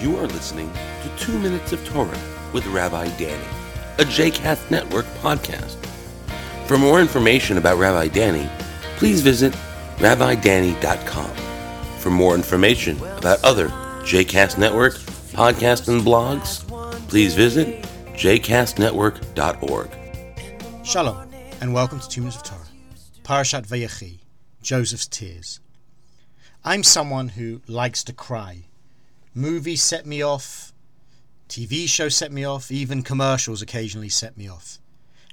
You are listening to 2 Minutes of Torah with Rabbi Danny, a JCast Network podcast. For more information about Rabbi Danny, please visit rabbidanny.com. For more information about other JCast Network podcasts and blogs, please visit jcastnetwork.org. Shalom, and welcome to Two Minutes of Torah. Parashat Vayechi, Joseph's Tears. I'm someone who likes to cry. Movies set me off, TV shows set me off, even commercials occasionally set me off.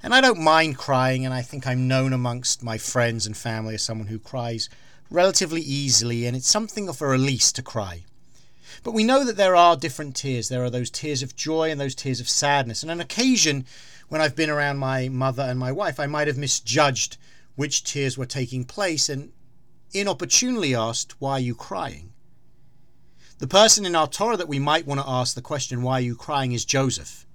And I don't mind crying, and I think I'm known amongst my friends and family as someone who cries relatively easily, and it's something of a release to cry. But we know that there are different tears. There are those tears of joy and those tears of sadness. And on occasion, when I've been around my mother and my wife, I might have misjudged which tears were taking place and inopportunely asked, Why are you crying? The person in our Torah that we might want to ask the question, Why are you crying? is Joseph.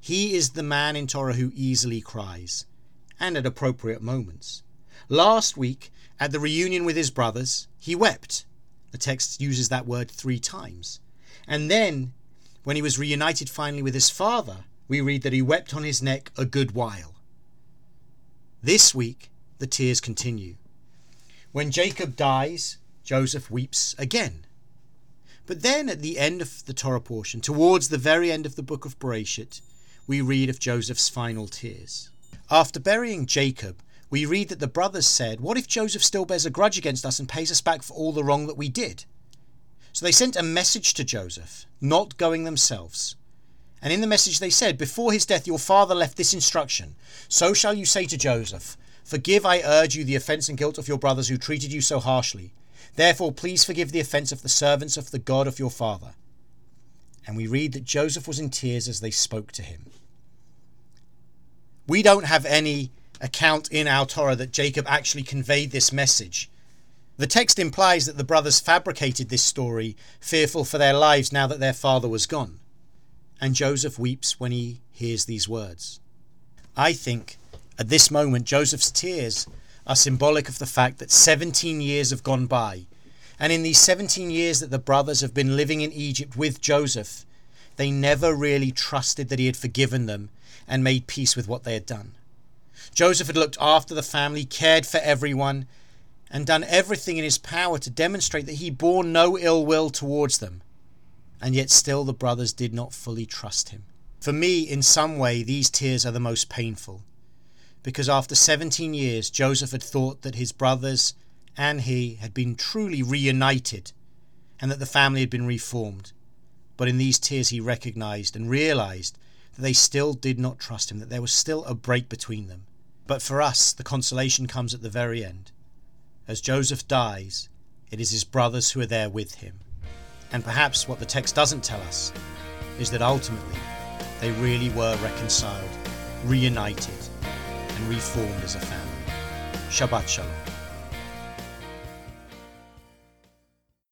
He is the man in Torah who easily cries, and at appropriate moments. Last week, at the reunion with his brothers, he wept the text uses that word three times. And then, when he was reunited finally with his father, we read that he wept on his neck a good while. This week, the tears continue. When Jacob dies, Joseph weeps again. But then, at the end of the Torah portion, towards the very end of the book of Bereshit, we read of Joseph's final tears. After burying Jacob, we read that the brothers said, What if Joseph still bears a grudge against us and pays us back for all the wrong that we did? So they sent a message to Joseph, not going themselves. And in the message they said, Before his death, your father left this instruction So shall you say to Joseph, Forgive, I urge you, the offence and guilt of your brothers who treated you so harshly. Therefore, please forgive the offence of the servants of the God of your father. And we read that Joseph was in tears as they spoke to him. We don't have any account in our Torah that Jacob actually conveyed this message. The text implies that the brothers fabricated this story, fearful for their lives now that their father was gone. And Joseph weeps when he hears these words. I think at this moment Joseph's tears are symbolic of the fact that 17 years have gone by, and in these 17 years that the brothers have been living in Egypt with Joseph, they never really trusted that he had forgiven them and made peace with what they had done. Joseph had looked after the family, cared for everyone, and done everything in his power to demonstrate that he bore no ill will towards them. And yet still the brothers did not fully trust him. For me, in some way, these tears are the most painful. Because after 17 years, Joseph had thought that his brothers and he had been truly reunited and that the family had been reformed. But in these tears, he recognized and realized that they still did not trust him, that there was still a break between them. But for us, the consolation comes at the very end. As Joseph dies, it is his brothers who are there with him. And perhaps what the text doesn't tell us is that ultimately they really were reconciled, reunited, reformed as a family. Shabbat Shalom.